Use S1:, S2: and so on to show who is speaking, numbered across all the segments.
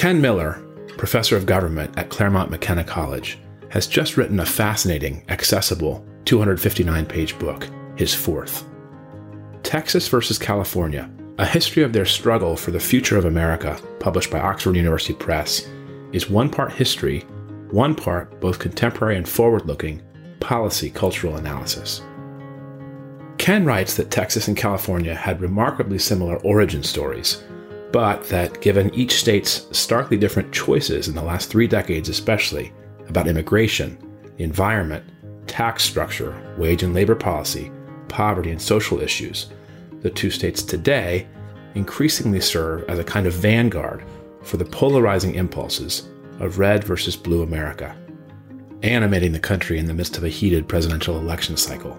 S1: Ken Miller, professor of government at Claremont McKenna College, has just written a fascinating, accessible 259 page book, his fourth. Texas versus California A History of Their Struggle for the Future of America, published by Oxford University Press, is one part history, one part both contemporary and forward looking policy cultural analysis. Ken writes that Texas and California had remarkably similar origin stories, but that given each state's starkly different choices in the last three decades, especially about immigration, the environment, tax structure, wage and labor policy, poverty, and social issues, the two states today increasingly serve as a kind of vanguard for the polarizing impulses of red versus blue America, animating the country in the midst of a heated presidential election cycle.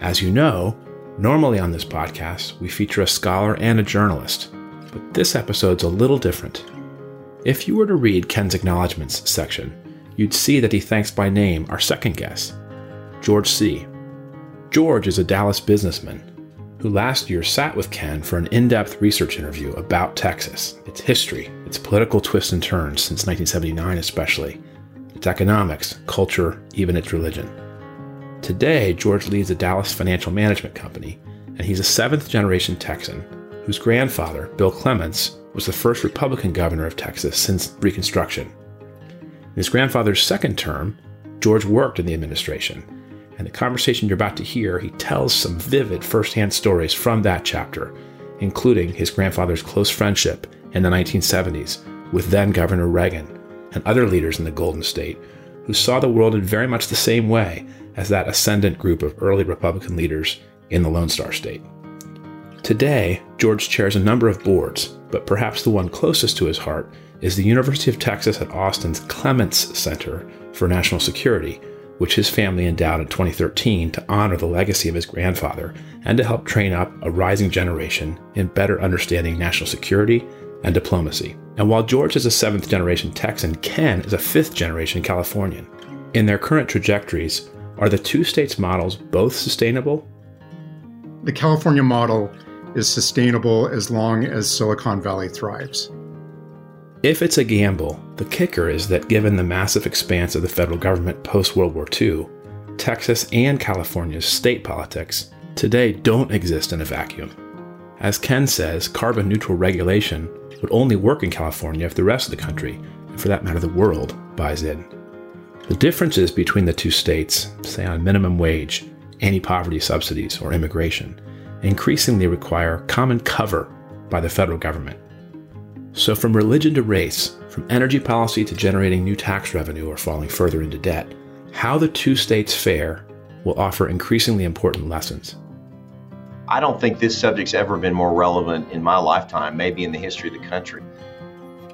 S1: As you know, normally on this podcast, we feature a scholar and a journalist, but this episode's a little different. If you were to read Ken's acknowledgments section, you'd see that he thanks by name our second guest, George Seay George is a Dallas businessman who last year sat with Ken for an in depth research interview about Texas, its history, its political twists and turns since 1979, especially, its economics, culture, even its religion. Today, George leads a Dallas financial management company, and he's a seventh generation Texan whose grandfather, Bill Clements, was the first Republican governor of Texas since Reconstruction. In his grandfather's second term, George worked in the administration and the conversation you're about to hear, he tells some vivid firsthand stories from that chapter, including his grandfather's close friendship in the 1970s with then Governor Reagan and other leaders in the Golden State who saw the world in very much the same way as that ascendant group of early Republican leaders in the Lone Star State. Today, George chairs a number of boards, but perhaps the one closest to his heart is the University of Texas at Austin's Clements Center for National Security, which his family endowed in 2013 to honor the legacy of his grandfather and to help train up a rising generation in better understanding national security and diplomacy. And while George is a seventh generation Texan, Ken is a fifth generation Californian. In their current trajectories, are the two states' models both sustainable?
S2: The California model is sustainable as long as Silicon Valley thrives.
S1: If it's a gamble, the kicker is that given the massive expanse of the federal government post World War II, Texas and California's state politics today don't exist in a vacuum. As Ken says, carbon neutral regulation would only work in California if the rest of the country, and for that matter the world, buys in. The differences between the two states, say on minimum wage, anti poverty subsidies, or immigration, increasingly require common cover by the federal government. So, from religion to race, from energy policy to generating new tax revenue or falling further into debt, how the two states fare will offer increasingly important lessons.
S3: I don't think this subject's ever been more relevant in my lifetime, maybe in the history of the country.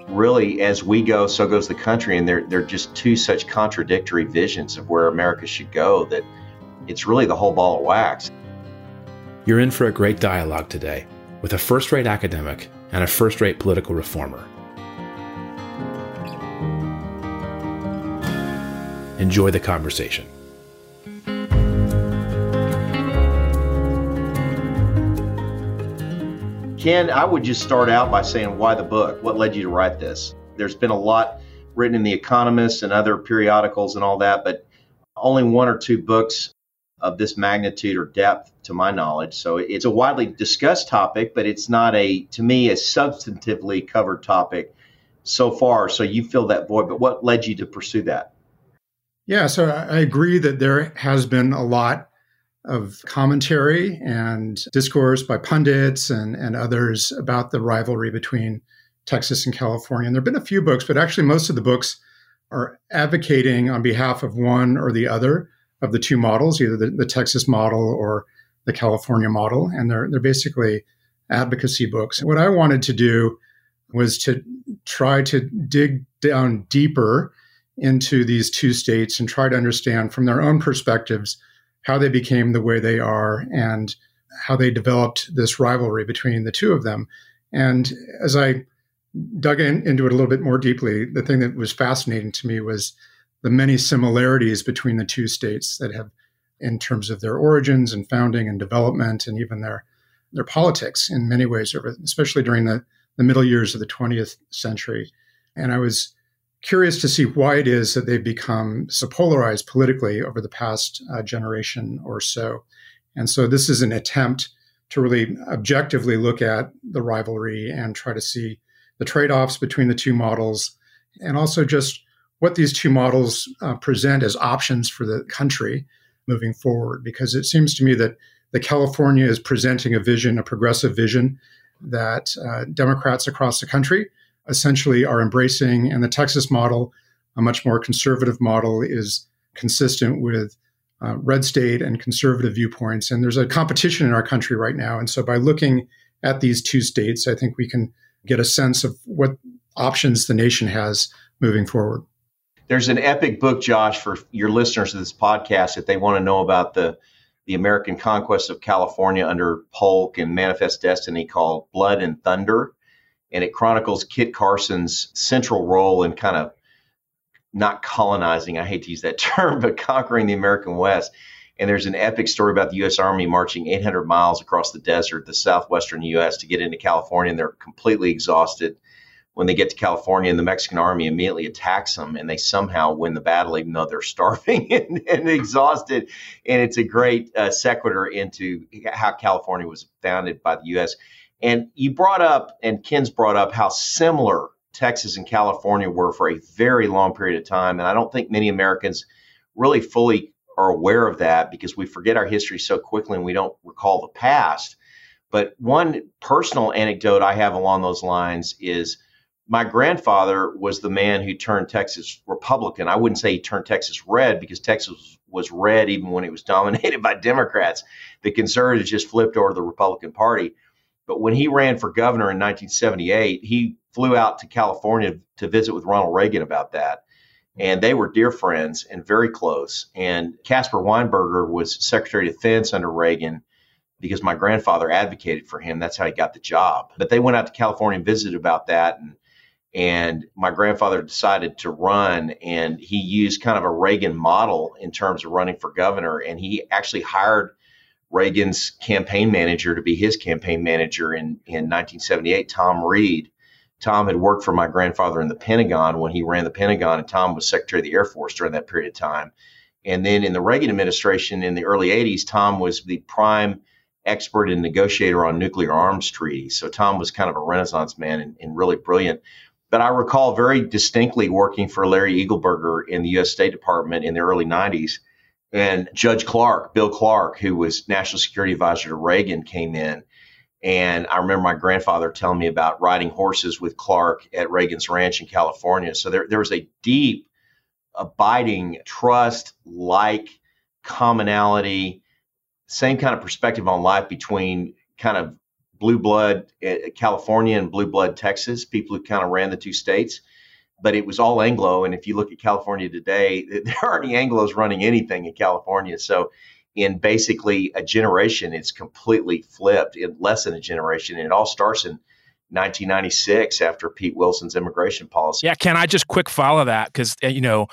S3: Really, as we go, so goes the country, and they're, they're just two such contradictory visions of where America should go that it's really the whole ball of wax.
S1: You're in for a great dialogue today with a first rate academic and a first rate political reformer. Enjoy the conversation.
S3: Ken, I would just start out by saying why the book? What led you to write this? There's been a lot written in The Economist and other periodicals and all that, but only one or two books of this magnitude or depth to my knowledge. So it's a widely discussed topic, but it's not a, to me, a substantively covered topic so far. So you fill that void. But what led you to pursue that?
S2: Yeah, so I agree that there has been a lot of commentary and discourse by pundits and, and others about the rivalry between Texas and California. And there have been a few books, but actually, most of the books are advocating on behalf of one or the other of the two models, either the, the Texas model or the California model. And they're, they're basically advocacy books. What I wanted to do was to try to dig down deeper into these two states and try to understand from their own perspectives how they became the way they are and how they developed this rivalry between the two of them. And as I dug in, into it a little bit more deeply, the thing that was fascinating to me was the many similarities between the two states that have, in terms of their origins and founding and development, and even their their politics in many ways, especially during the, the middle years of the 20th century. And I was curious to see why it is that they've become so polarized politically over the past uh, generation or so. And so this is an attempt to really objectively look at the rivalry and try to see the trade offs between the two models and also just what these two models uh, present as options for the country moving forward. Because it seems to me that the California is presenting a vision, a progressive vision that uh, Democrats across the country essentially are embracing, and the Texas model, a much more conservative model, is consistent with uh, red state and conservative viewpoints. And there's a competition in our country right now. And so by looking at these two states, I think we can get a sense of what options the nation has moving forward.
S3: There's an epic book, Josh, for your listeners of this podcast if they want to know about the the American conquest of California under Polk and Manifest Destiny called Blood and Thunder. And it chronicles Kit Carson's central role in kind of not colonizing, I hate to use that term, but conquering the American West. And there's an epic story about the U.S. Army marching 800 miles across the desert, the southwestern U.S., to get into California. And they're completely exhausted when they get to California, and the Mexican army immediately attacks them, and they somehow win the battle, even though they're starving and, and exhausted. And it's a great uh, sequitur into how California was founded by the U.S. And you brought up, and Ken's brought up, how similar Texas and California were for a very long period of time. And I don't think many Americans really fully are aware of that because we forget our history so quickly and we don't recall the past. But one personal anecdote I have along those lines is my grandfather was the man who turned Texas Republican. I wouldn't say he turned Texas red because Texas was red even when it was dominated by Democrats. The conservatives just flipped over to the Republican Party. But when he ran for governor in 1978, he flew out to California to visit with Ronald Reagan about that. And they were dear friends and very close. And Caspar Weinberger was Secretary of Defense under Reagan because my grandfather advocated for him. That's how he got the job. But they went out to California and visited about that. And and my grandfather decided to run and he used kind of a Reagan model in terms of running for governor. And he actually hired Reagan's campaign manager to be his campaign manager in, in 1978, Tom Reed. Tom had worked for my grandfather in the Pentagon when he ran the Pentagon, and Tom was Secretary of the Air Force during that period of time. And then in the Reagan administration in the early 80s, Tom was the prime expert and negotiator on nuclear arms treaties. So Tom was kind of a renaissance man and, and really brilliant. But I recall very distinctly working for Larry Eagleburger in the U.S. State Department in the early 90s. And Judge Clark, Bill Clark, who was National Security Advisor to Reagan, came in. And I remember my grandfather telling me about riding horses with Clark at Reagan's Ranch in California. So there, there was a deep, abiding trust like commonality, same kind of perspective on life between kind of blue blood uh, California and blue blood Texas, people who kind of ran the two states. But it was all Anglo. And if you look at California today, there aren't any Anglos running anything in California. So, in basically a generation, it's completely flipped in less than a generation. And it all starts in 1996 after Pete Wilson's immigration policy.
S1: Yeah, can I just quick follow that? Because, uh, you know,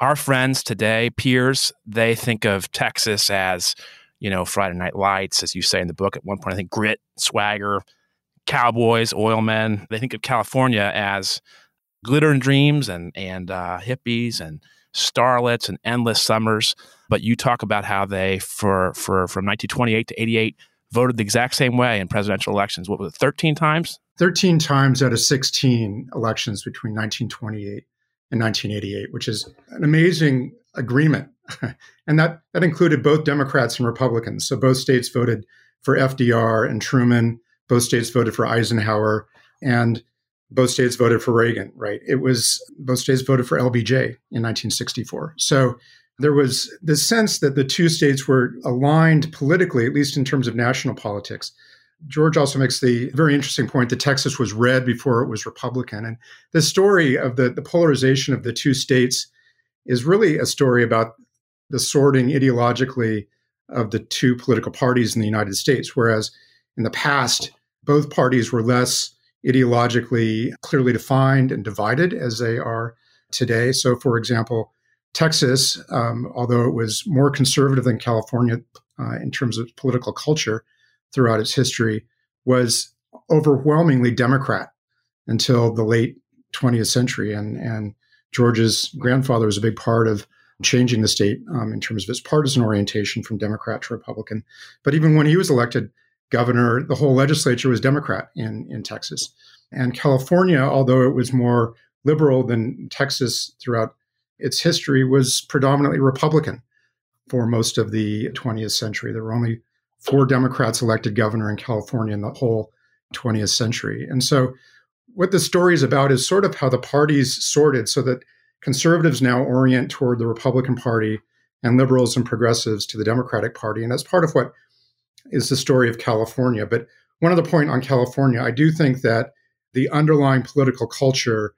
S1: our friends today, peers, they think of Texas as you know, Friday Night Lights, as you say in the book. At one point, I think grit, swagger, cowboys, oil men. They think of California as glitter and dreams and and uh, hippies and starlets and endless summers. But you talk about how they, for for from 1928 to 88, voted the exact same way in presidential elections. What was it, 13 times?
S2: 13 times out of 16 elections between 1928 and 1988, which is an amazing agreement and that, that included both Democrats and Republicans. So both states voted for FDR and Truman. Both states voted for Eisenhower. And both states voted for Reagan, right? It was both states voted for LBJ in 1964. So there was this sense that the two states were aligned politically, at least in terms of national politics. George also makes the very interesting point that Texas was red before it was Republican. And the story of the, the polarization of the two states is really a story about the sorting ideologically of the two political parties in the United States. Whereas in the past, both parties were less ideologically clearly defined and divided as they are today. So, for example, Texas, um, although it was more conservative than California uh, in terms of political culture throughout its history, was overwhelmingly Democrat until the late 20th century. And, and George's grandfather was a big part of changing the state um, in terms of its partisan orientation from Democrat to Republican. But even when he was elected governor, the whole legislature was Democrat in, in Texas. And California, although it was more liberal than Texas throughout its history, was predominantly Republican for most of the 20th century. There were only four Democrats elected governor in California in the whole 20th century. And so, what the story is about is sort of how the parties sorted so that conservatives now orient toward the Republican Party and liberals and progressives to the Democratic Party. And that's part of what is the story of California. But one other point on California, I do think that the underlying political culture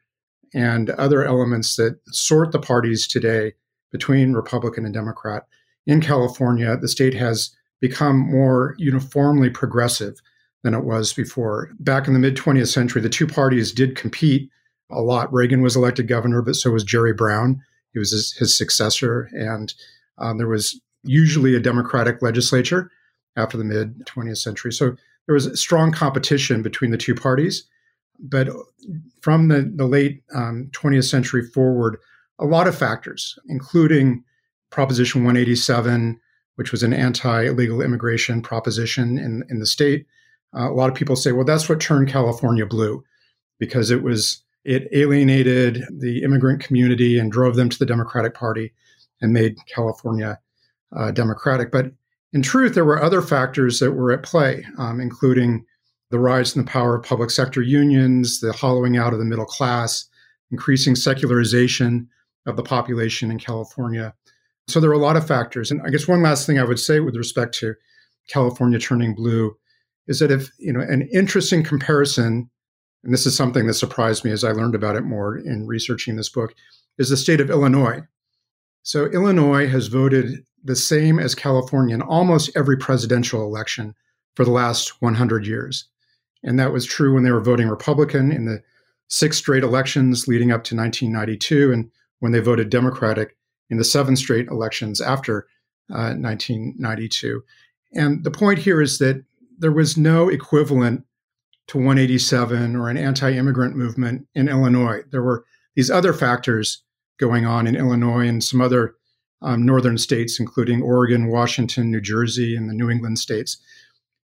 S2: and other elements that sort the parties today between Republican and Democrat in California, the state has become more uniformly progressive than it was before. Back in the mid 20th century, the two parties did compete a lot. Reagan was elected governor, but so was Jerry Brown. He was his, his successor. And um, there was usually a Democratic legislature after the mid 20th century. So there was strong competition between the two parties. But from the, the late um, 20th century forward, a lot of factors, including Proposition 187, which was an anti illegal immigration proposition in, in the state. Uh, a lot of people say, well, that's what turned California blue because it was it alienated the immigrant community and drove them to the Democratic Party and made California uh, democratic. But in truth, there were other factors that were at play, um, including the rise in the power of public sector unions, the hollowing out of the middle class, increasing secularization of the population in California. So there are a lot of factors. And I guess one last thing I would say with respect to California turning blue is that if, you know, an interesting comparison, and this is something that surprised me as I learned about it more in researching this book, is the state of Illinois. So Illinois has voted the same as California in almost every presidential election for the last 100 years. And that was true when they were voting Republican in the six straight elections leading up to 1992, and when they voted Democratic in the seven straight elections after uh, 1992. And the point here is that there was no equivalent to 187 or an anti immigrant movement in Illinois. There were these other factors going on in Illinois and some other um, northern states, including Oregon, Washington, New Jersey, and the New England states.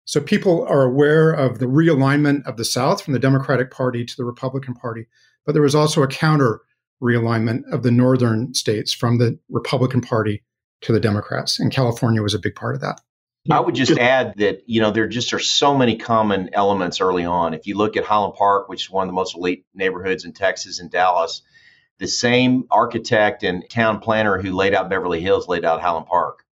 S2: So people are aware of the realignment of the South from the Democratic Party to the Republican Party, but there was also a counter realignment of the northern states from the Republican Party to the Democrats, and California was a big part of that.
S3: I would just add that you know there just are so many common elements early on. If you look at Highland Park, which is one of the most elite neighborhoods in Texas and Dallas, the same architect and town planner who laid out Beverly Hills laid out Highland Park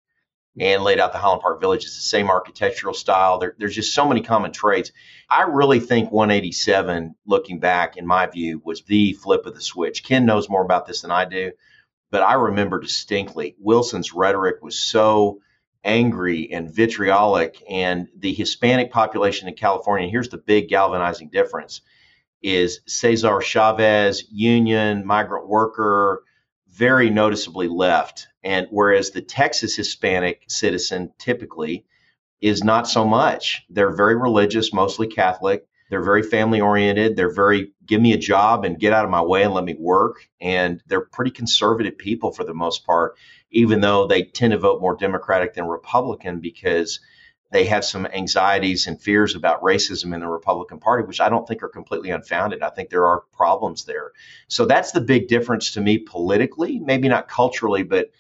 S3: and laid out the Highland Park Village. It's the same architectural style. There, there's just so many common traits. I really think 187, looking back, in my view, was the flip of the switch. Ken knows more about this than I do, but I remember distinctly Wilson's rhetoric was so angry and vitriolic, and the Hispanic population in California. Here's the big galvanizing difference: is Cesar Chavez, union, migrant worker, very noticeably left. And whereas the Texas Hispanic citizen typically is not so much. They're very religious, mostly Catholic. They're very family oriented. They're very give me a job and get out of my way and let me work. And they're pretty conservative people for the most part, even though they tend to vote more Democratic than Republican because they have some anxieties and fears about racism in the Republican Party, which I don't think are completely unfounded. I think there are problems there. So that's the big difference to me politically, maybe not culturally, but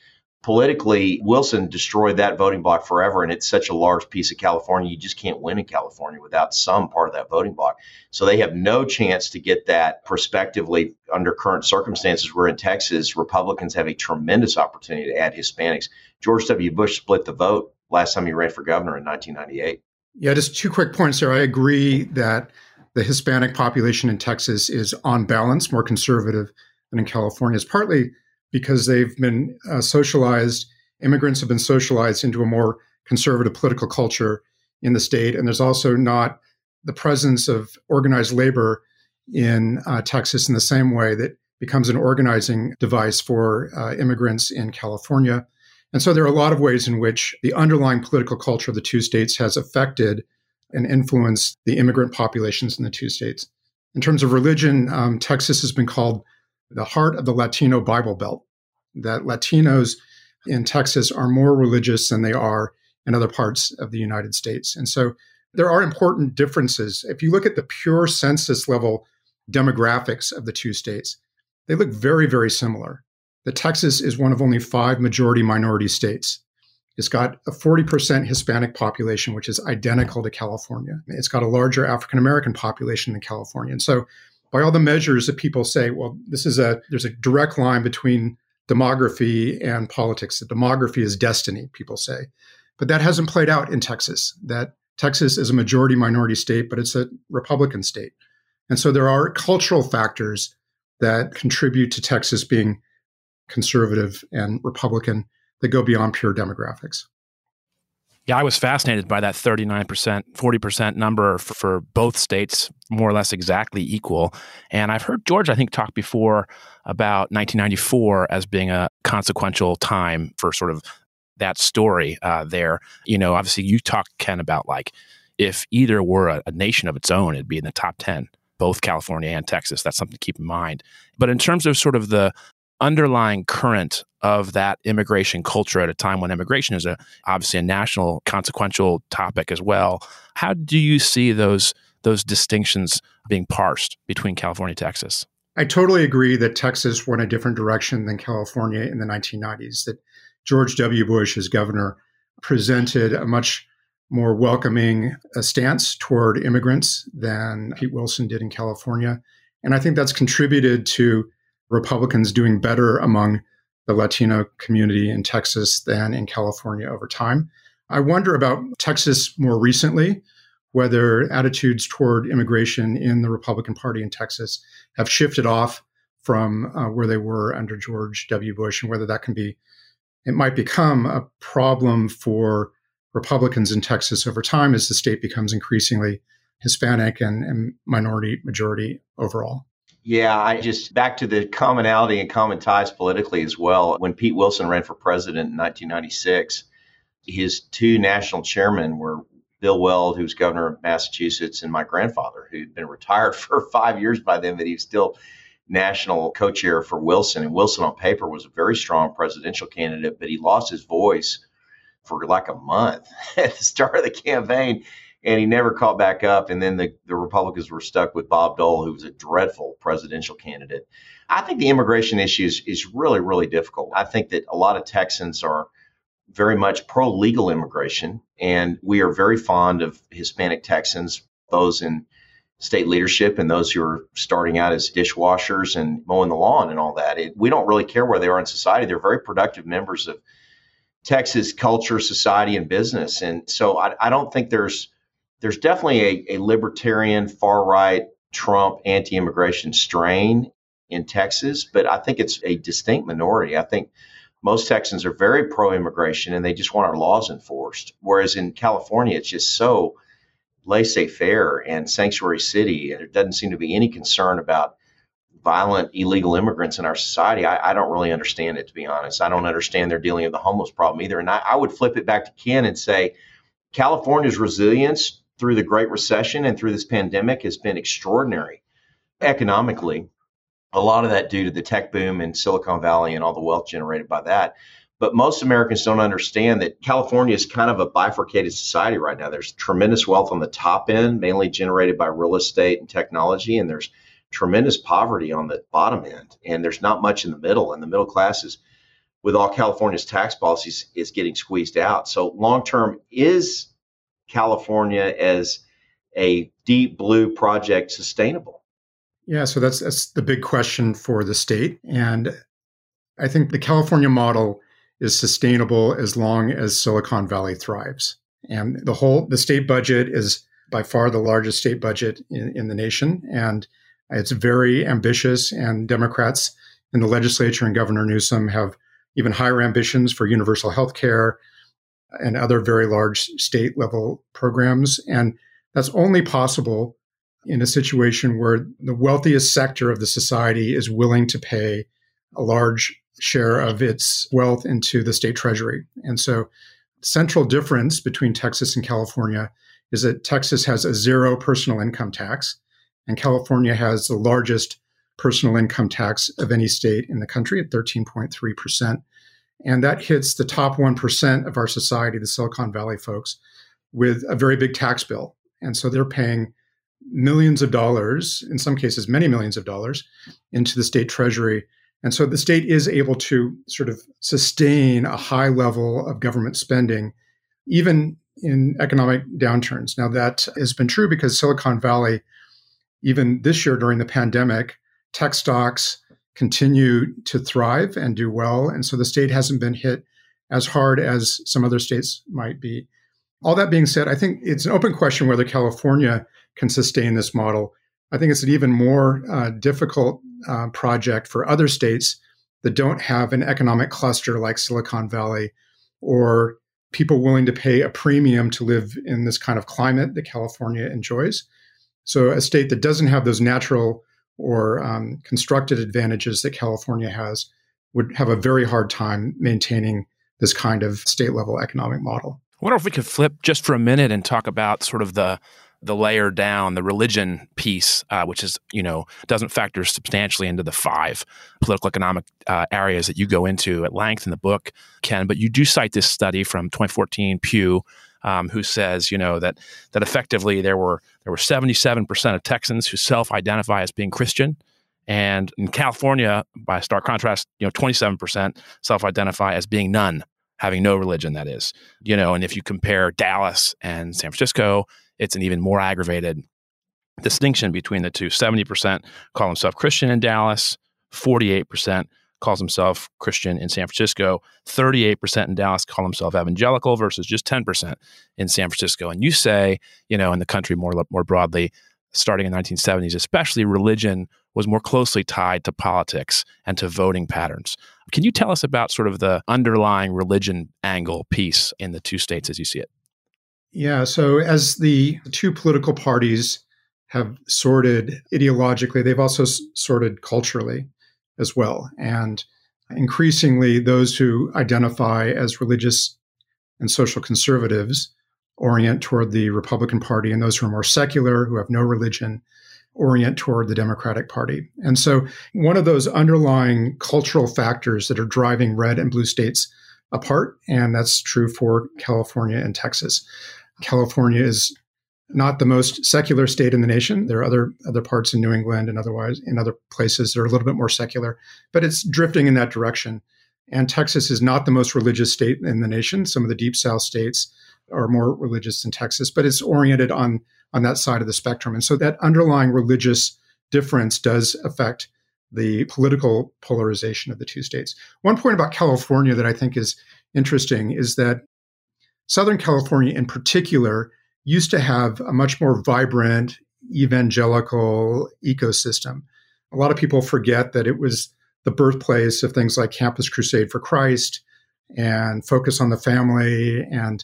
S3: politically, Wilson destroyed that voting bloc forever. And it's such a large piece of California, you just can't win in California without some part of that voting bloc. So they have no chance to get that prospectively under current circumstances. Where in Texas, Republicans have a tremendous opportunity to add Hispanics. George W. Bush split the vote last time he ran for governor in 1998.
S2: Yeah, just two quick points there. I agree that the Hispanic population in Texas is on balance more conservative than in California. It's partly because they've been uh, socialized, immigrants have been socialized into a more conservative political culture in the state. And there's also not the presence of organized labor in uh, Texas in the same way that becomes an organizing device for uh, immigrants in California. And so there are a lot of ways in which the underlying political culture of the two states has affected and influenced the immigrant populations in the two states. In terms of religion, um, Texas has been called the heart of the Latino Bible Belt. That Latinos in Texas are more religious than they are in other parts of the United States. And so there are important differences. If you look at the pure census level demographics of the two states, they look very, very similar. The Texas is one of only five majority minority states. It's got a 40% Hispanic population, which is identical to California. It's got a larger African American population than California. And so, by all the measures that people say, well, this is a, there's a direct line between demography and politics. The demography is destiny, people say. But that hasn't played out in Texas. That Texas is a majority minority state, but it's a Republican state. And so there are cultural factors that contribute to Texas being conservative and Republican that go beyond pure demographics.
S1: Yeah, I was fascinated by that 39%, 40% number for, for, both states, more or less exactly equal. And I've heard George, I think, talk before about 1994 as being a consequential time for sort of that story uh, there. You know, obviously, you talked, Ken, about like if either were a, a nation of its own, it'd be in the top 10 both California and Texas. That's something to keep in mind. But in terms of sort of the underlying current of that immigration culture at a time when immigration is a obviously a national consequential topic as well. How do you see those those distinctions being parsed between California and Texas?
S2: I totally agree that Texas went a different direction than California in the 1990s. That George W. Bush, as governor, presented a much more welcoming uh, stance toward immigrants than Pete Wilson did in California. And I think that's contributed to Republicans doing better among the Latino community in Texas than in California over time. I wonder about Texas more recently, whether attitudes toward immigration in the Republican Party in Texas have shifted off from uh, where they were under George W. Bush, and whether that can be, it might become a problem for Republicans in Texas over time as the state becomes increasingly Hispanic and, and minority majority overall.
S3: Yeah, I just back to the commonality and common ties politically as well. When Pete Wilson ran for president in 1996, his two national chairmen were Bill Weld, who was governor of Massachusetts, and my grandfather, who'd been retired for five years by then, but he was still national co chair for Wilson. And Wilson, on paper, was a very strong presidential candidate, but he lost his voice for like a month at the start of the campaign and he never caught back up. And then the, the Republicans were stuck with Bob Dole, who was a dreadful presidential candidate. I think the immigration issue is, is really, really difficult. I think that a lot of Texans are very much pro legal immigration, and we are very fond of Hispanic Texans, those in state leadership and those who are starting out as dishwashers and mowing the lawn and all that. It, we don't really care where they are in society. They're very productive members of Texas culture, society, and business. And so I, I don't think there's there's definitely a, a libertarian, far right, Trump anti immigration strain in Texas, but I think it's a distinct minority. I think most Texans are very pro immigration and they just want our laws enforced. Whereas in California, it's just so laissez faire and sanctuary city. There doesn't seem to be any concern about violent illegal immigrants in our society. I, I, don't really understand it, to be honest. I don't understand their dealing with the homeless problem either. And I, I would flip it back to Ken and say California's resilience through the Great Recession and through this pandemic has been extraordinary economically. A lot of that due to the tech boom in Silicon Valley and all the wealth generated by that. But most Americans don't understand that California is kind of a bifurcated society right now. There's tremendous wealth on the top end, mainly generated by real estate and technology, and there's tremendous poverty on the bottom end, and there's not much in the middle. And the middle class is, with all California's tax policies, is getting squeezed out. So long term, is California as a deep blue project sustainable?
S2: Yeah, so that's that's the big question for the state, and I think the California model is sustainable as long as Silicon Valley thrives. And the whole the state budget is by far the largest state budget in, in the nation, and it's very ambitious. And Democrats in the legislature and Governor Newsom have even higher ambitions for universal health care, and other very large state level programs. And that's only possible in a situation where the wealthiest sector of the society is willing to pay a large share of its wealth into the state treasury. And so, central difference between Texas and California is that Texas has a zero personal income tax, And California has the largest personal income tax of any state in the country at 13.3%. And that hits the top 1% of our society, the Silicon Valley folks, with a very big tax bill. And so they're paying millions of dollars, in some cases, many millions of dollars, into the state treasury. And so the state is able to sort of sustain a high level of government spending, even in economic downturns. Now, that has been true because Silicon Valley, even this year during the pandemic, tech stocks continue to thrive and do well. And so the state hasn't been hit as hard as some other states might be. All that being said, I think it's an open question whether California can sustain this model. I think it's an even more uh, difficult uh, project for other states that don't have an economic cluster like Silicon Valley or people willing to pay a premium to live in this kind of climate that California enjoys. So, a state that doesn't have those natural or um, constructed advantages that California has would have a very hard time maintaining this kind of state level economic model.
S1: I wonder if we could flip just for a minute and talk about sort of the the layer down, the religion piece, uh, which is you know doesn't factor substantially into the five political economic uh, areas that you go into at length in the book, Ken. But you do cite this study from 2014, Pew, um, who says you know that that effectively there were there were 77 percent of Texans who self-identify as being Christian. And in California, by stark contrast, you know, 27% self-identify as being none having no religion, that is. You know, and if you compare Dallas and San Francisco, it's an even more aggravated distinction between the two. 70% call themselves Christian in Dallas, 48% calls himself Christian in San Francisco, 38% in Dallas call themselves evangelical versus just 10% in San Francisco. And you say, you know, in the country more more broadly, starting in the 1970s, especially religion was more closely tied to politics and to voting patterns. Can you tell us about sort of the underlying religion angle piece in the two states as you see it?
S2: Yeah. So, as the two political parties have sorted ideologically, they've also sorted culturally as well. And increasingly, those who identify as religious and social conservatives orient toward the Republican Party, and those who are more secular, who have no religion, orient toward the Democratic Party. And so, one of those underlying cultural factors that are driving red and blue states apart, and that's true for California and Texas. California is not the most secular state in the nation. There are other other parts in New England and otherwise in other places that are a little bit more secular, but it's drifting in that direction. And Texas is not the most religious state in the nation. Some of the deep south states are more religious than Texas, but it's oriented on on that side of the spectrum. And so that underlying religious difference does affect the political polarization of the two states. One point about California that I think is interesting is that Southern California, in particular, used to have a much more vibrant evangelical ecosystem. A lot of people forget that it was the birthplace of things like Campus Crusade for Christ and Focus on the Family and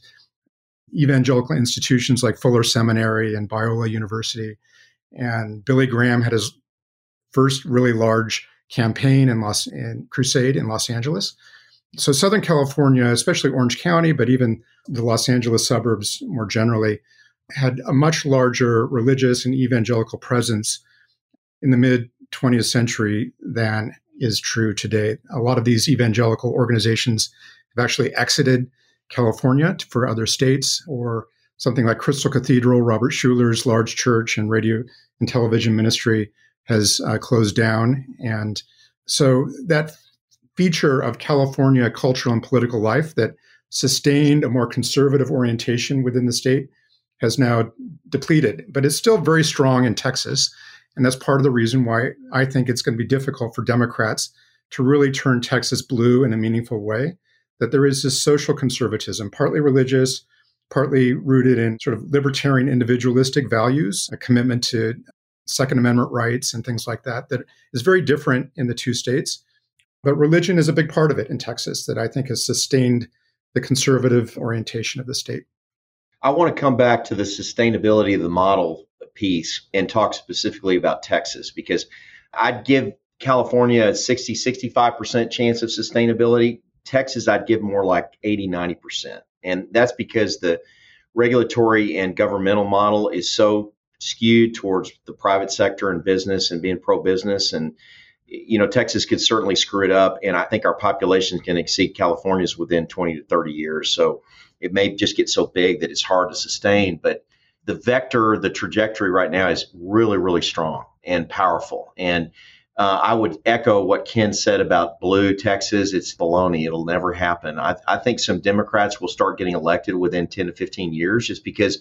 S2: evangelical institutions like Fuller Seminary and Biola University. And Billy Graham had his first really large campaign in Los in Crusade in Los Angeles. So Southern California, especially Orange County, but even the Los Angeles suburbs more generally, had a much larger religious and evangelical presence in the mid 20th century than is true today. A lot of these evangelical organizations have actually exited California for other states, or something like Crystal Cathedral, Robert Schuller's large church and radio and television ministry has uh, closed down. And so that feature of California cultural and political life that sustained a more conservative orientation within the state has now depleted, but it's still very strong in Texas. And that's part of the reason why I think it's going to be difficult for Democrats to really turn Texas blue in a meaningful way that there is this social conservatism, partly religious, partly rooted in sort of libertarian individualistic values, a commitment to Second Amendment rights and things like that, that is very different in the two states. But religion is a big part of it in Texas that I think has sustained the conservative orientation of the state.
S3: I want to come back to the sustainability of the model piece and talk specifically about Texas because I'd give California a 60, 65% chance of sustainability. Texas, I'd give more like 80, 90%. And that's because the regulatory and governmental model is so skewed towards the private sector and business and being pro business. And, you know, Texas could certainly screw it up. And I think our population can exceed California's within 20 to 30 years. So it may just get so big that it's hard to sustain. But the vector, the trajectory right now is really, really strong and powerful. And uh, I would echo what Ken said about blue Texas. It's baloney. It'll never happen. I, I think some Democrats will start getting elected within 10 to 15 years just because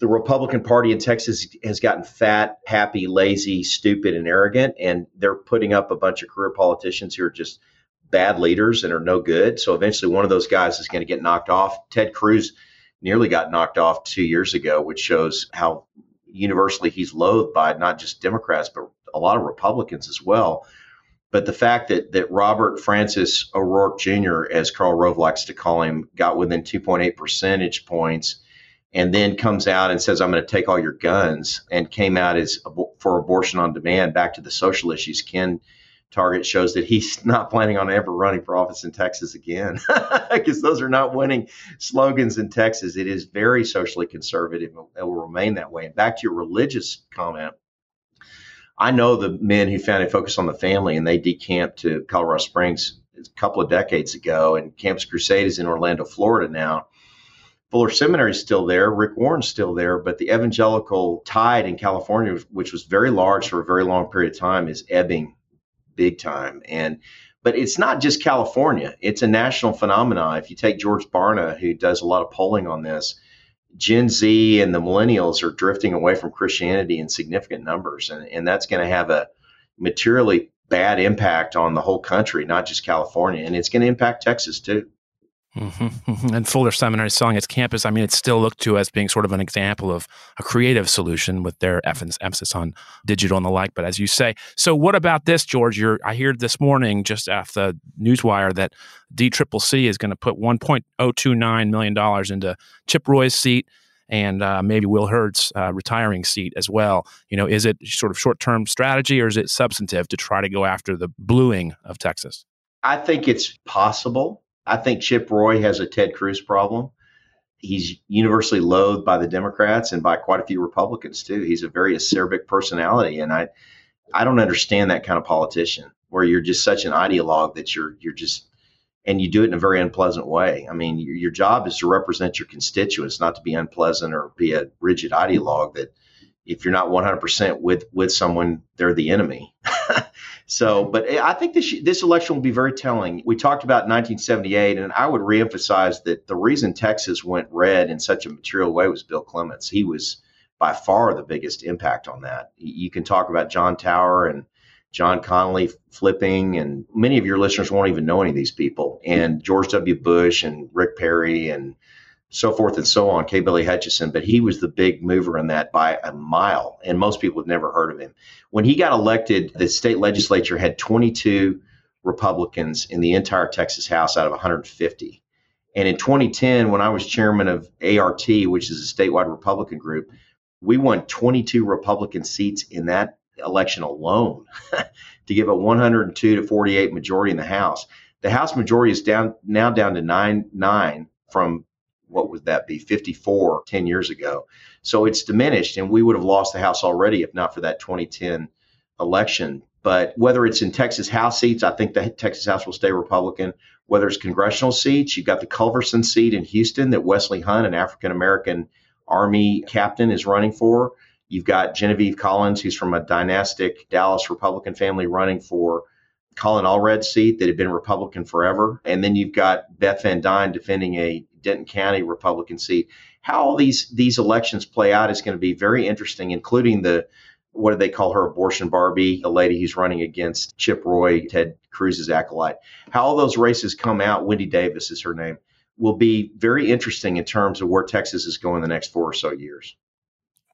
S3: the Republican Party in Texas has gotten fat, happy, lazy, stupid, and arrogant. And they're putting up a bunch of career politicians who are just bad leaders and are no good. So eventually one of those guys is going to get knocked off. Ted Cruz nearly got knocked off two years ago, which shows how universally he's loathed by not just Democrats, but a lot of Republicans as well. But the fact that that Robert Francis O'Rourke Jr., as Karl Rove likes to call him, got within 2.8 percentage points, and then comes out and says, "I'm going to take all your guns," and came out as for abortion on demand. Back to the social issues, Ken Target shows that he's not planning on ever running for office in Texas again, because those are not winning slogans in Texas. It is very socially conservative. It will remain that way. And back to your religious comment, I know the men who found a focus on the family and they decamped to Colorado Springs a couple of decades ago, and Campus Crusade is in Orlando, Florida now. Fuller Seminary is still there. Rick Warren's still there, but the evangelical tide in California, which was very large for a very long period of time, is ebbing big time. And but it's not just California; it's a national phenomenon. If you take George Barna, who does a lot of polling on this, Gen Z and the millennials are drifting away from Christianity in significant numbers, and, and that's going to have a materially bad impact on the whole country, not just California, and it's going to impact Texas too.
S1: Mm-hmm. And Fuller Seminary selling its campus, I mean, it's still looked to as being sort of an example of a creative solution with their emphasis on digital and the like. But as you say, so what about this, George? You're, I heard this morning just after the newswire that DCCC is going to put $1.029 million into Chip Roy's seat and uh, maybe Will Hurd's uh, retiring seat as well. You know, is it sort of short term strategy or is it substantive to try to go after the bluing of Texas?
S3: I think it's possible. I think Chip Roy has a Ted Cruz problem. He's universally loathed by the Democrats and by quite a few Republicans too. He's a very acerbic personality, and I, I don't understand that kind of politician where you're just such an ideologue that you're you're just and you do it in a very unpleasant way. I mean, your, your job is to represent your constituents, not to be unpleasant or be a rigid ideologue that if you're not 100% with with someone, they're the enemy. so, but I think this this election will be very telling. We talked about 1978, and I would reemphasize that the reason Texas went red in such a material way was Bill Clements. He was by far the biggest impact on that. You can talk about John Tower and John Connally flipping, and many of your listeners won't even know any of these people. And George W. Bush and Rick Perry and so forth and so on, Kay Bailey Hutchison, but he was the big mover in that by a mile, and most people had never heard of him. When he got elected, the state legislature had 22 Republicans in the entire Texas House out of 150. And in 2010, when I was chairman of ART, which is a statewide Republican group, we won 22 Republican seats in that election alone to give a 102 to 48 majority in the House. The House majority is down now down to nine nine from what would that be 54 10 years ago. So it's diminished and we would have lost the house already if not for that 2010 election. But whether it's in texas house seats i think the texas house will stay republican. Whether it's congressional seats you've got the culberson seat in houston that wesley hunt an african american army captain is running for. You've got genevieve collins who's from a dynastic dallas republican family running for Colin Allred's seat that had been Republican forever. And then you've got Beth Van Duyne defending a Denton County Republican seat. How all these these elections play out is going to be very interesting, including the what do they call her abortion Barbie, the lady who's running against Chip Roy, Ted Cruz's acolyte. How all those races come out, Wendy Davis is her name, will be very interesting in terms of where Texas is going the next four or so years.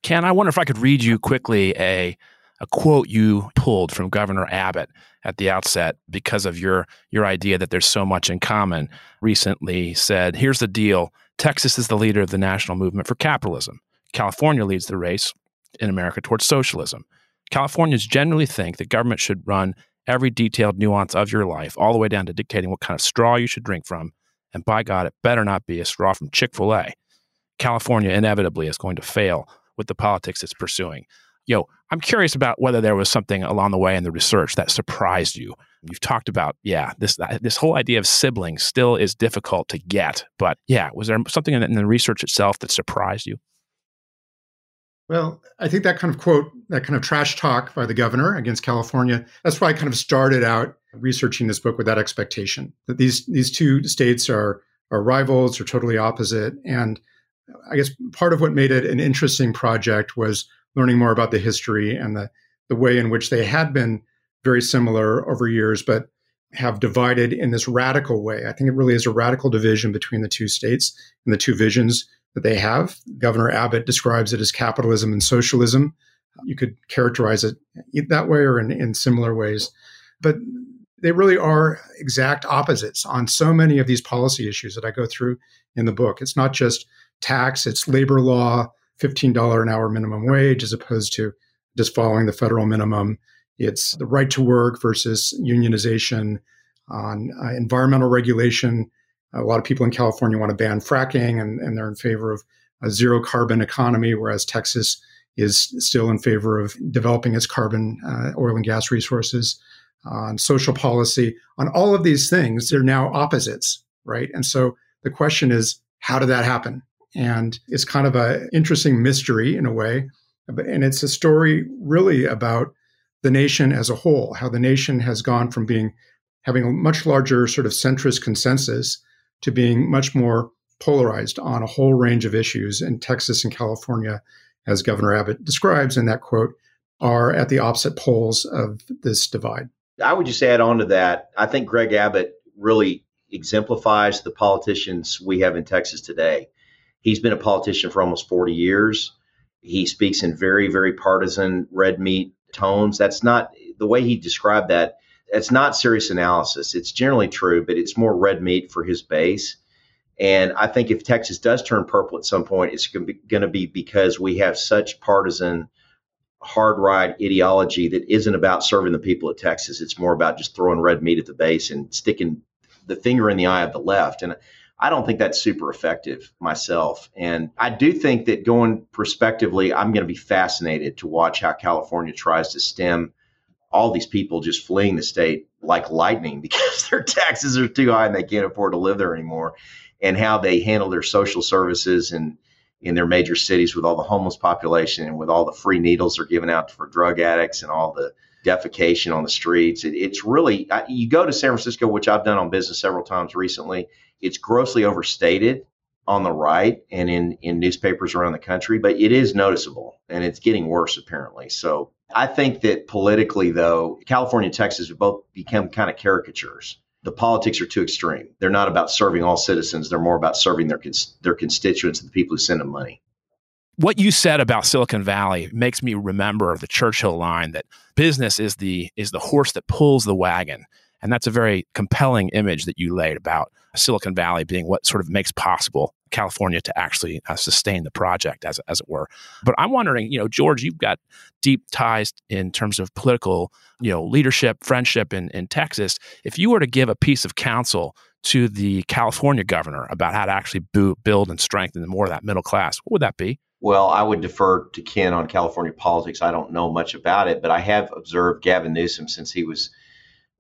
S1: Ken, I wonder if I could read you quickly a a quote you pulled from Governor Abbott at the outset because of your your idea that there's so much in common. Recently said, "Here's the deal: Texas is the leader of the national movement for capitalism. California leads the race in America towards socialism. Californians generally think that government should run every detailed nuance of your life, all the way down to dictating what kind of straw you should drink from. And by God, it better not be a straw from Chick Fil A. California inevitably is going to fail." with the politics it's pursuing. You know, I'm curious about whether there was something along the way in the research that surprised you. You've talked about, yeah, this uh, this whole idea of siblings still is difficult to get, but yeah, was there something in the research itself that surprised you?
S2: Well, I think that kind of quote, that kind of trash talk by the governor against California, that's why I kind of started out researching this book with that expectation that these these two states are are rivals, are totally opposite. And I guess part of what made it an interesting project was learning more about the history and the the way in which they had been very similar over years, but have divided in this radical way. I think it really is a radical division between the two states and the two visions that they have. Governor Abbott describes it as capitalism and socialism. You could characterize it that way or in, in similar ways. But they really are exact opposites on so many of these policy issues that I go through in the book. It's not just tax, it's labor law, $15 an hour minimum wage, as opposed to just following the federal minimum. It's the right to work versus unionization, on uh, environmental regulation, a lot of people in California want to ban fracking and, and they're in favor of a zero carbon economy, whereas Texas is still in favor of developing its carbon uh, oil and gas resources. On social policy, on all of these things, they're now opposites, right? And so the question is, how did that happen? And it's kind of an interesting mystery in a way. And it's a story really about the nation as a whole, how the nation has gone from being having a much larger sort of centrist consensus to being much more polarized on a whole range of issues. And Texas and California, as Governor Abbott describes in that quote, are at the opposite poles of this divide.
S3: I would just add on to that. I think Greg Abbott really exemplifies the politicians we have in Texas today. He's been a politician for almost 40 years. He speaks in very, very partisan red meat tones. That's not the way he described that it's not serious analysis. It's generally true, but it's more red meat for his base. And I think if Texas does turn purple at some point, it's going to be because we have such partisan, hard right ideology that isn't about serving the people of Texas. It's more about just throwing red meat at the base and sticking the finger in the eye of the left. And I don't think that's super effective myself. And I do think that going prospectively, I'm going to be fascinated to watch how California tries to stem all these people just fleeing the state like lightning because their taxes are too high and they can't afford to live there anymore, and how they handle their social services and in their major cities with all the homeless population and with all the free needles they're giving out for drug addicts and all the defecation on the streets. It, it's really, you go to San Francisco, which I've done on business several times recently, it's grossly overstated on the right and in, in newspapers around the country, but it is noticeable and it's getting worse apparently. So I think that politically, though, California and Texas have both become kind of caricatures. The politics are too extreme. They're not about serving all citizens. They're more about serving their their constituents, and the people who send them money.
S1: What you said about Silicon Valley makes me remember the Churchill line that business is the is the horse that pulls the wagon. And that's a very compelling image that you laid about Silicon Valley being what sort of makes possible California to actually uh, sustain the project, as, as it were. But I'm wondering, you know, George, you've got deep ties in terms of political, you know, leadership, friendship in, in Texas. If you were to give a piece of counsel to the California governor about how to actually bo- build and strengthen more of that middle class, what would that be?
S3: Well, I would defer to Ken on California politics. I don't know much about it, but I have observed Gavin Newsom since he was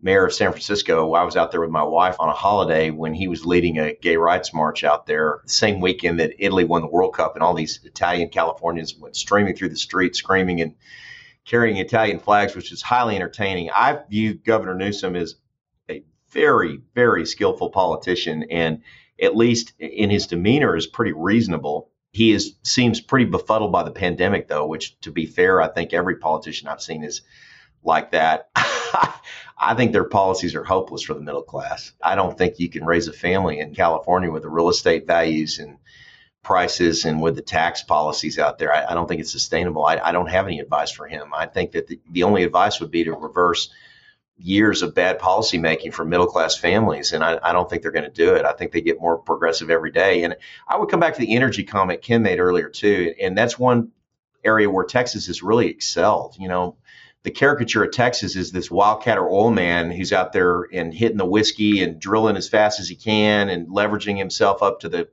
S3: mayor of San Francisco. I was out there with my wife on a holiday when he was leading a gay rights march out there. The same weekend that Italy won the World Cup, and all these Italian Californians went streaming through the streets, screaming and carrying Italian flags, which is highly entertaining. I view Governor Newsom as a very, very skillful politician, and at least in his demeanor is pretty reasonable. He is seems pretty befuddled by the pandemic, though, which, to be fair, I think every politician I've seen is like that. I think their policies are hopeless for the middle class. I don't think you can raise a family in California with the real estate values and prices and with the tax policies out there. I, I don't think it's sustainable. I, I, don't have any advice for him. I think that the, the only advice would be to reverse years of bad policy making for middle class families. And I, I don't think they're going to do it. I think they get more progressive every day. And I would come back to the energy comment Ken made earlier, too. And that's one area where Texas has really excelled. You know, the caricature of Texas is this wildcat or oil man who's out there and hitting the whiskey and drilling as fast as he can and leveraging himself up to the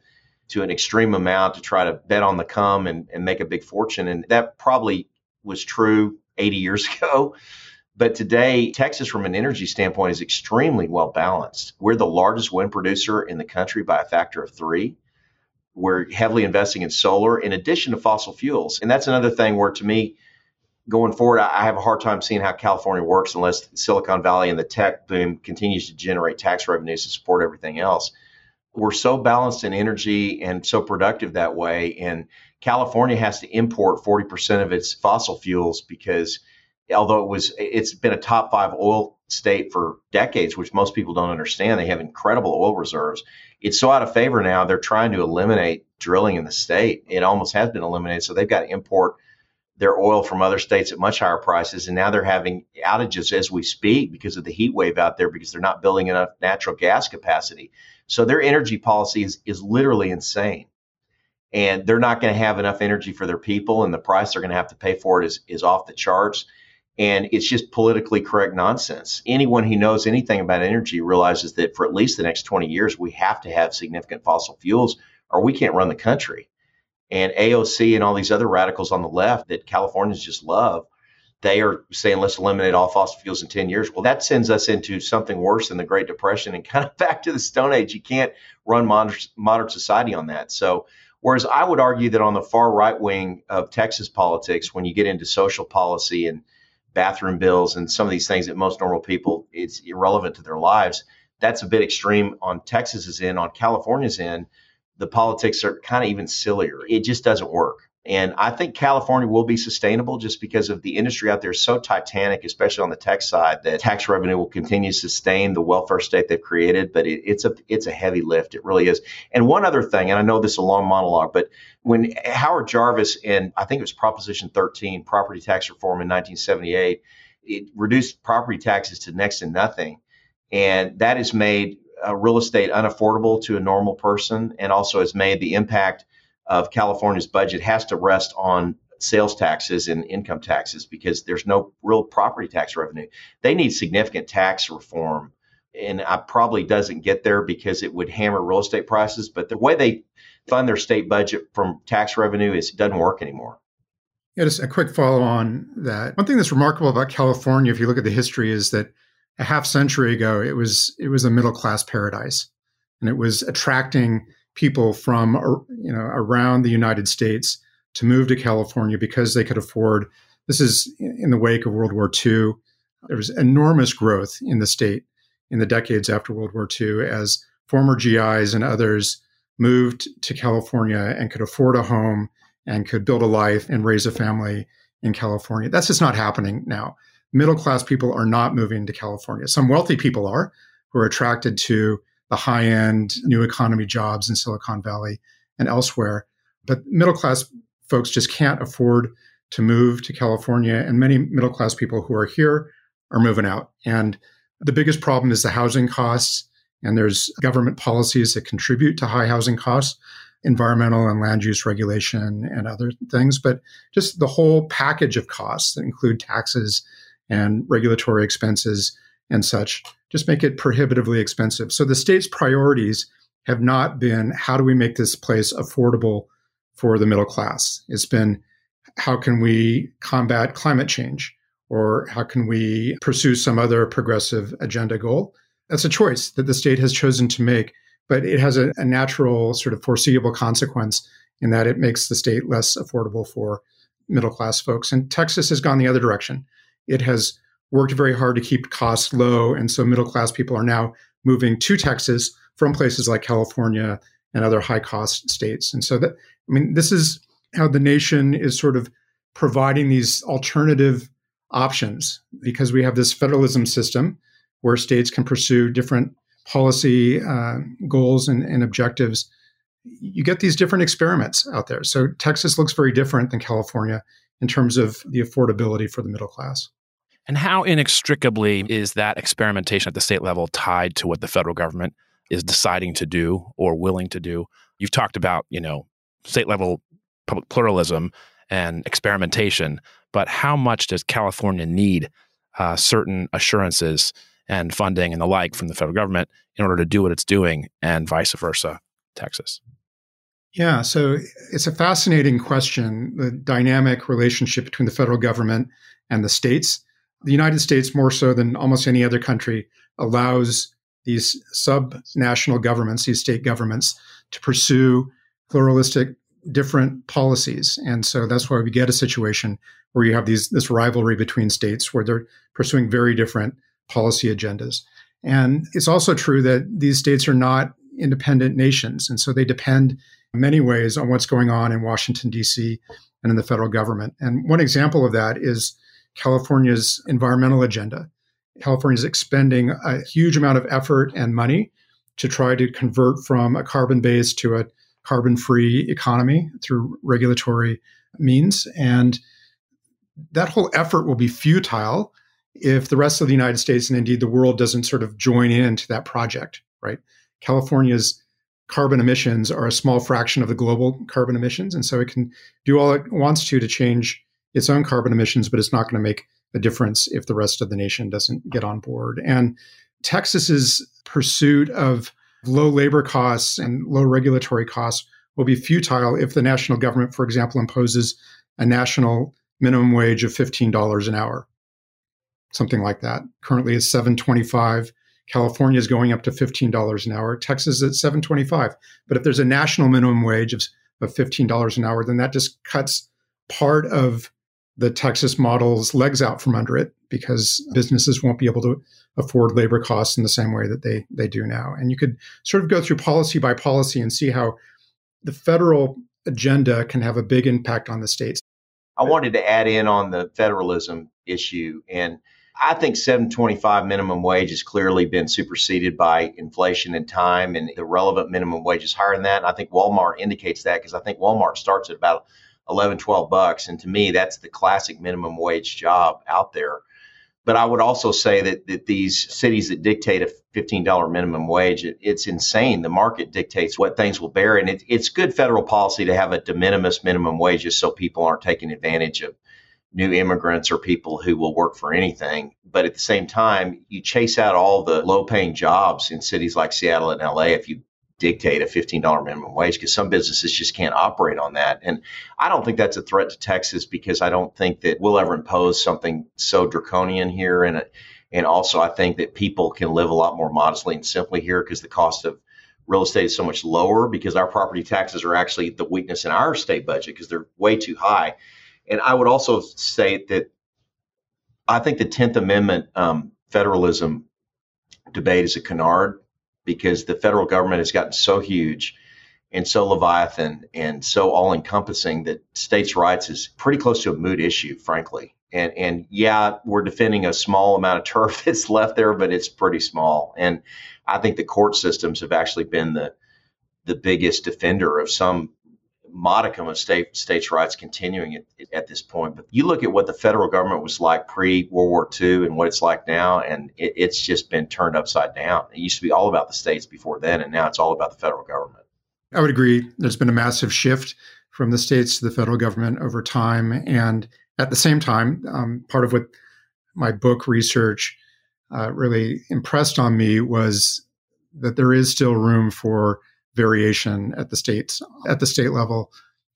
S3: to an extreme amount to try to bet on the come and, and make a big fortune. And that probably was true 80 years ago. But today, Texas, from an energy standpoint, is extremely well balanced. We're the largest wind producer in the country by a factor of three. We're heavily investing in solar in addition to fossil fuels. And that's another thing where, to me, going forward, I have a hard time seeing how California works unless Silicon Valley and the tech boom continues to generate tax revenues to support everything else. We're so balanced in energy and so productive that way. And California has to import 40% of its fossil fuels because although it was it's been a top 5 oil state for decades which most people don't understand they have incredible oil reserves it's so out of favor now they're trying to eliminate drilling in the state it almost has been eliminated so they've got to import their oil from other states at much higher prices and now they're having outages as we speak because of the heat wave out there because they're not building enough natural gas capacity so their energy policy is, is literally insane and they're not going to have enough energy for their people and the price they're going to have to pay for it is, is off the charts and it's just politically correct nonsense. Anyone who knows anything about energy realizes that for at least the next 20 years, we have to have significant fossil fuels or we can't run the country. And AOC and all these other radicals on the left that Californians just love, they are saying let's eliminate all fossil fuels in 10 years. Well, that sends us into something worse than the Great Depression and kind of back to the Stone Age. You can't run modern, modern society on that. So, whereas I would argue that on the far right wing of Texas politics, when you get into social policy and bathroom bills and some of these things that most normal people it's irrelevant to their lives. That's a bit extreme on Texas's end. On California's end, the politics are kind of even sillier. It just doesn't work. And I think California will be sustainable just because of the industry out there is so titanic, especially on the tech side, that tax revenue will continue to sustain the welfare state they've created. But it, it's a it's a heavy lift. It really is. And one other thing, and I know this is a long monologue, but when Howard Jarvis and I think it was Proposition 13, property tax reform in 1978, it reduced property taxes to next to nothing, and that has made uh, real estate unaffordable to a normal person, and also has made the impact of California's budget has to rest on sales taxes and income taxes because there's no real property tax revenue. They need significant tax reform. And I probably doesn't get there because it would hammer real estate prices. But the way they fund their state budget from tax revenue is doesn't work anymore.
S2: Yeah, just a quick follow on that. One thing that's remarkable about California, if you look at the history, is that a half century ago it was it was a middle class paradise, and it was attracting people from you know around the United States to move to California because they could afford. This is in the wake of World War II. There was enormous growth in the state in the decades after World War II as former GIs and others moved to California and could afford a home and could build a life and raise a family in California. That's just not happening now. Middle class people are not moving to California. Some wealthy people are who are attracted to the high end new economy jobs in Silicon Valley and elsewhere. But middle class folks just can't afford to move to California. And many middle class people who are here are moving out. And the biggest problem is the housing costs. And there's government policies that contribute to high housing costs, environmental and land use regulation and other things. But just the whole package of costs that include taxes and regulatory expenses and such just make it prohibitively expensive. So the state's priorities have not been how do we make this place affordable for the middle class? It's been how can we combat climate change or how can we pursue some other progressive agenda goal? That's a choice that the state has chosen to make, but it has a, a natural sort of foreseeable consequence in that it makes the state less affordable for middle class folks. And Texas has gone the other direction. It has worked very hard to keep costs low. And so middle class people are now moving to Texas from places like California and other high cost states. And so that, I mean, this is how the nation is sort of providing these alternative options because we have this federalism system where states can pursue different policy uh, goals and, and objectives. You get these different experiments out there. So Texas looks very different than California in terms of the affordability for the middle class.
S1: And how inextricably is that experimentation at the state level tied to what the federal government is deciding to do or willing to do? You've talked about, you know, state level public pluralism and experimentation, but how much does California need uh, certain assurances and funding and the like from the federal government in order to do what it's doing, and vice versa, Texas?
S2: Yeah, so it's a fascinating question the dynamic relationship between the federal government and the states. The United States, more so than almost any other country, allows these sub-national governments, these state governments, to pursue pluralistic different policies. And so that's why we get a situation where you have these this rivalry between states where they're pursuing very different policy agendas. And it's also true that these states are not independent nations. And so they depend many ways on what's going on in Washington, D.C. and in the federal government. And one example of that is California's environmental agenda. California is expending a huge amount of effort and money to try to convert from a carbon based to a carbon free economy through regulatory means. And that whole effort will be futile if the rest of the United States and indeed the world doesn't sort of join into that project, right? California's carbon emissions are a small fraction of the global carbon emissions. And so it can do all it wants to to change its own carbon emissions, but it's not going to make a difference if the rest of the nation doesn't get on board. And Texas's pursuit of low labor costs and low regulatory costs will be futile if the national government, for example, imposes a national minimum wage of $15 an hour. Something like that. Currently it's 725. California is going up to $15 an hour. Texas is at 725. But if there's a national minimum wage of, of $15 an hour, then that just cuts part of the Texas model's legs out from under it because businesses won't be able to afford labor costs in the same way that they they do now. And you could sort of go through policy by policy and see how the federal agenda can have a big impact on the states.
S3: I wanted to add in on the federalism issue and I think 725 minimum wage has clearly been superseded by inflation and time and the relevant minimum wage is higher than that. And I think Walmart indicates that because I think Walmart starts at about 11, 12 bucks. And to me, that's the classic minimum wage job out there. But I would also say that, that these cities that dictate a $15 minimum wage, it, it's insane. The market dictates what things will bear. And it, it's good federal policy to have a de minimis minimum wage just so people aren't taking advantage of new immigrants or people who will work for anything. But at the same time, you chase out all the low paying jobs in cities like Seattle and LA if you dictate a $15 minimum wage because some businesses just can't operate on that. And I don't think that's a threat to Texas because I don't think that we'll ever impose something so draconian here. And, and also, I think that people can live a lot more modestly and simply here because the cost of real estate is so much lower because our property taxes are actually the weakness in our state budget because they're way too high. And I would also say that I think the 10th Amendment um, federalism debate is a canard because the federal government has gotten so huge and so leviathan and so all encompassing that states' rights is pretty close to a moot issue, frankly. And and yeah, we're defending a small amount of turf that's left there, but it's pretty small. And I think the court systems have actually been the the biggest defender of some modicum of state states' rights continuing at, at, this point. But you look at what the federal government was like pre World War II and what it's like now, and it, it's just been turned upside down. It used to be all about the states before then, and now it's all about the federal government.
S2: I would agree. There's been a massive shift from the states to the federal government over time, and at the same time, um, part of what my book research uh, really impressed on me was that there is still room for variation at the states at the state level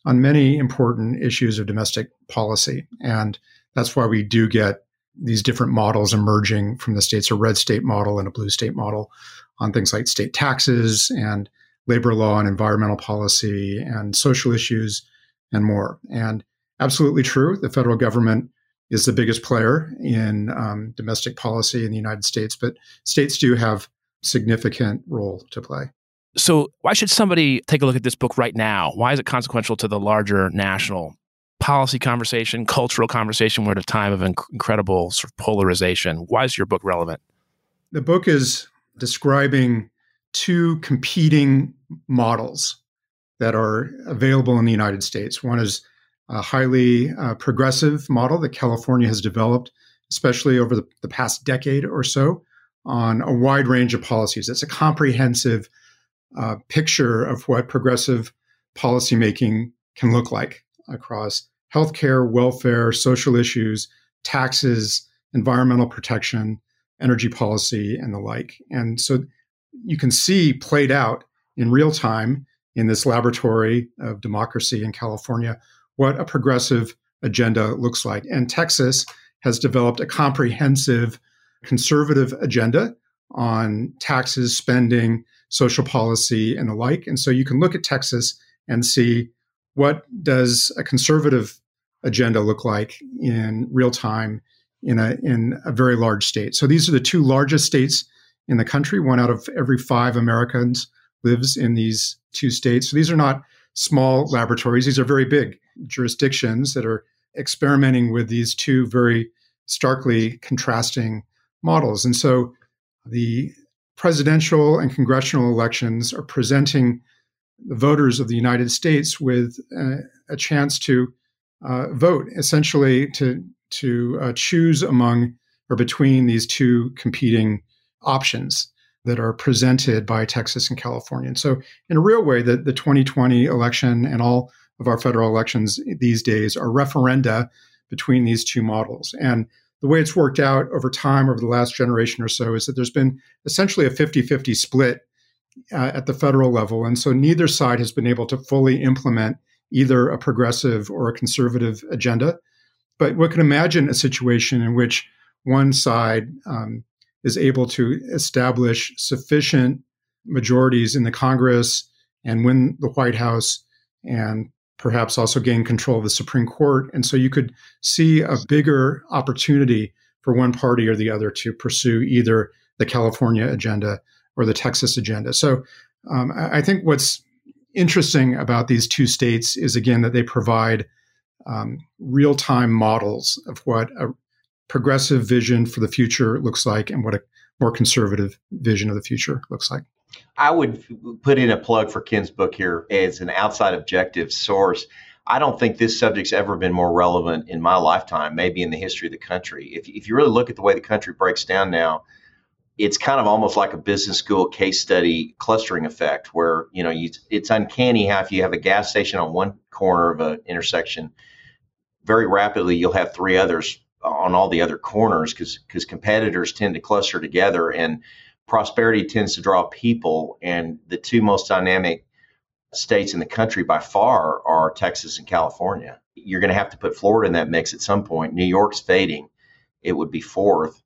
S2: on many important issues of domestic policy. And that's why we do get these different models emerging from the states, a red state model and a blue state model on things like state taxes and labor law and environmental policy and social issues and more. And absolutely true, the federal government is the biggest player in um, domestic policy in the United States, but states do have significant role to play.
S1: So, why should somebody take a look at this book right now? Why is it consequential to the larger national policy conversation, cultural conversation? We're at a time of inc- incredible sort of polarization. Why is your book relevant?
S2: The book is describing two competing models that are available in the United States. One is a highly uh, progressive model that California has developed, especially over the, the past decade or so, on a wide range of policies. It's a comprehensive uh, picture of what progressive policymaking can look like across healthcare, welfare, social issues, taxes, environmental protection, energy policy, and the like. And so you can see played out in real time in this laboratory of democracy in California what a progressive agenda looks like. And Texas has developed a comprehensive conservative agenda on taxes, spending, social policy, and the like. And so you can look at Texas and see what does a conservative agenda look like in real time in a in a very large state. So these are the two largest states in the country. One out of every five Americans lives in these two states. So these are not small laboratories. These are very big jurisdictions that are experimenting with these two very starkly contrasting models. And so the presidential and congressional elections are presenting the voters of the United States with a, a chance to uh, vote, essentially to to uh, choose among or between these two competing options that are presented by Texas and California. And so, in a real way, the, the 2020 election and all of our federal elections these days are referenda between these two models. And the way it's worked out over time, over the last generation or so, is that there's been essentially a 50 50 split uh, at the federal level. And so neither side has been able to fully implement either a progressive or a conservative agenda. But we can imagine a situation in which one side um, is able to establish sufficient majorities in the Congress and win the White House and perhaps also gain control of the Supreme Court. And so you could see a bigger opportunity for one party or the other to pursue either the California agenda or the Texas agenda. So um, I think what's interesting about these two states is, again, that they provide um, real time models of what a progressive vision for the future looks like and what a more conservative vision of the future looks like.
S3: I would put in a plug for Ken's book here as an outside objective source. I don't think this subject's ever been more relevant in my lifetime, maybe in the history of the country. If, if you really look at the way the country breaks down now, it's kind of almost like a business school case study clustering effect where, you know, you, it's uncanny how if you have a gas station on one corner of an intersection, very rapidly you'll have three others on all the other corners because competitors tend to cluster together and prosperity tends to draw people, and the two most dynamic states in the country by far are Texas and California. You're going to have to put Florida in that mix at some point. New York's fading; it would be fourth.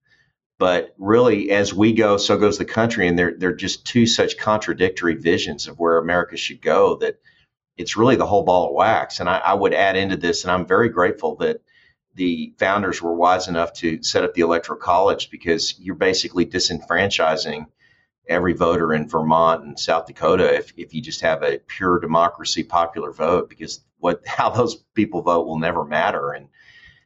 S3: But really, as we go, so goes the country, and they're they're just two such contradictory visions of where America should go that it's really the whole ball of wax. And I, I would add into this, and I'm very grateful that the founders were wise enough to set up the electoral college because you're basically disenfranchising every voter in Vermont and South Dakota if, if you just have a pure democracy popular vote because what how those people vote will never matter. And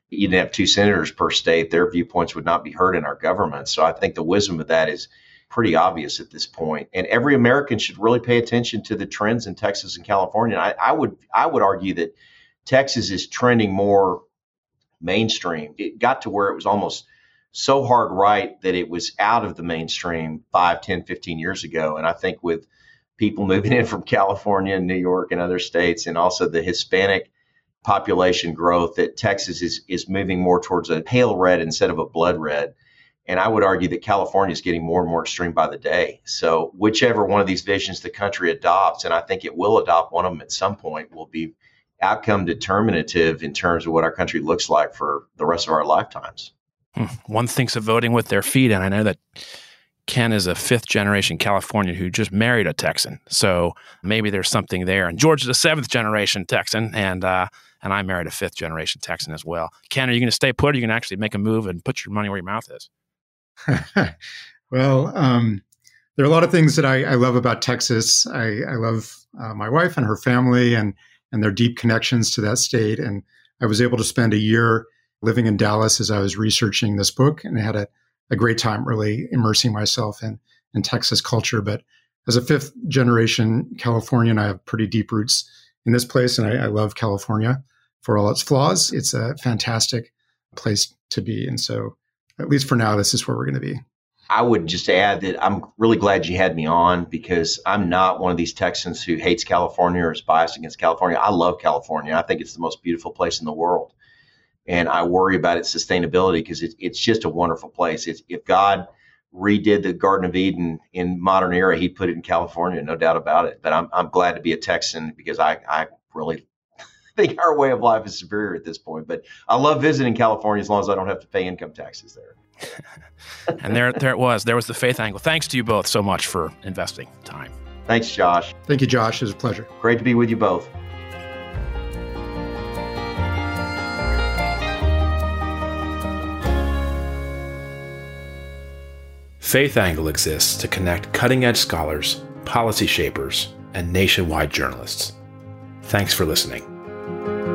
S3: you'd have two senators per state. Their viewpoints would not be heard in our government. So I think the wisdom of that is pretty obvious at this point. And every American should really pay attention to the trends in Texas and California. I, I would I would argue that Texas is trending more mainstream. It got to where it was almost so hard right that it was out of the mainstream 5, 10, 15 years ago. And I think with people moving in from California and New York and other states, and also the Hispanic population growth, that Texas is, is moving more towards a pale red instead of a blood red. And I would argue that California is getting more and more extreme by the day. So, whichever one of these visions the country adopts, and I think it will adopt one of them at some point, will be outcome determinative in terms of what our country looks like for the rest of our lifetimes.
S1: Hmm. One thinks of voting with their feet, and I know that Ken is a fifth generation Californian who just married a Texan, so maybe there's something there. And George is a seventh generation Texan, and uh, and I married a fifth generation Texan as well. Ken, are you going to stay put? Or are you going to actually make a move and put your money where your mouth is?
S2: well, um, there are a lot of things that I, I love about Texas. I, I love uh, my wife and her family, and and their deep connections to that state. And I was able to spend a year living in Dallas as I was researching this book and I had a, a great time really immersing myself in, in Texas culture. But as a fifth generation Californian, I have pretty deep roots in this place and I, I love California for all its flaws. It's a fantastic place to be. And so, at least for now, this is where we're going to be.
S3: I would just add that I'm really glad you had me on because I'm not one of these Texans who hates California or is biased against California. I love California. I think it's the most beautiful place in the world. And I worry about its sustainability because it, it's just a wonderful place. It's, if God redid the Garden of Eden in modern era, he'd put it in California, no doubt about it. But I'm, I'm glad to be a Texan because I, I really think our way of life is superior at this point. But I love visiting California as long as I don't have to pay income taxes there.
S1: and there, there it was. There was the faith angle. Thanks to you both so much for investing time.
S3: Thanks, Josh.
S2: Thank you, Josh. It was a pleasure.
S3: Great to be with you both.
S1: Faith Angle exists to connect cutting edge scholars, policy shapers, and nationwide journalists. Thanks for listening.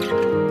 S1: Bye.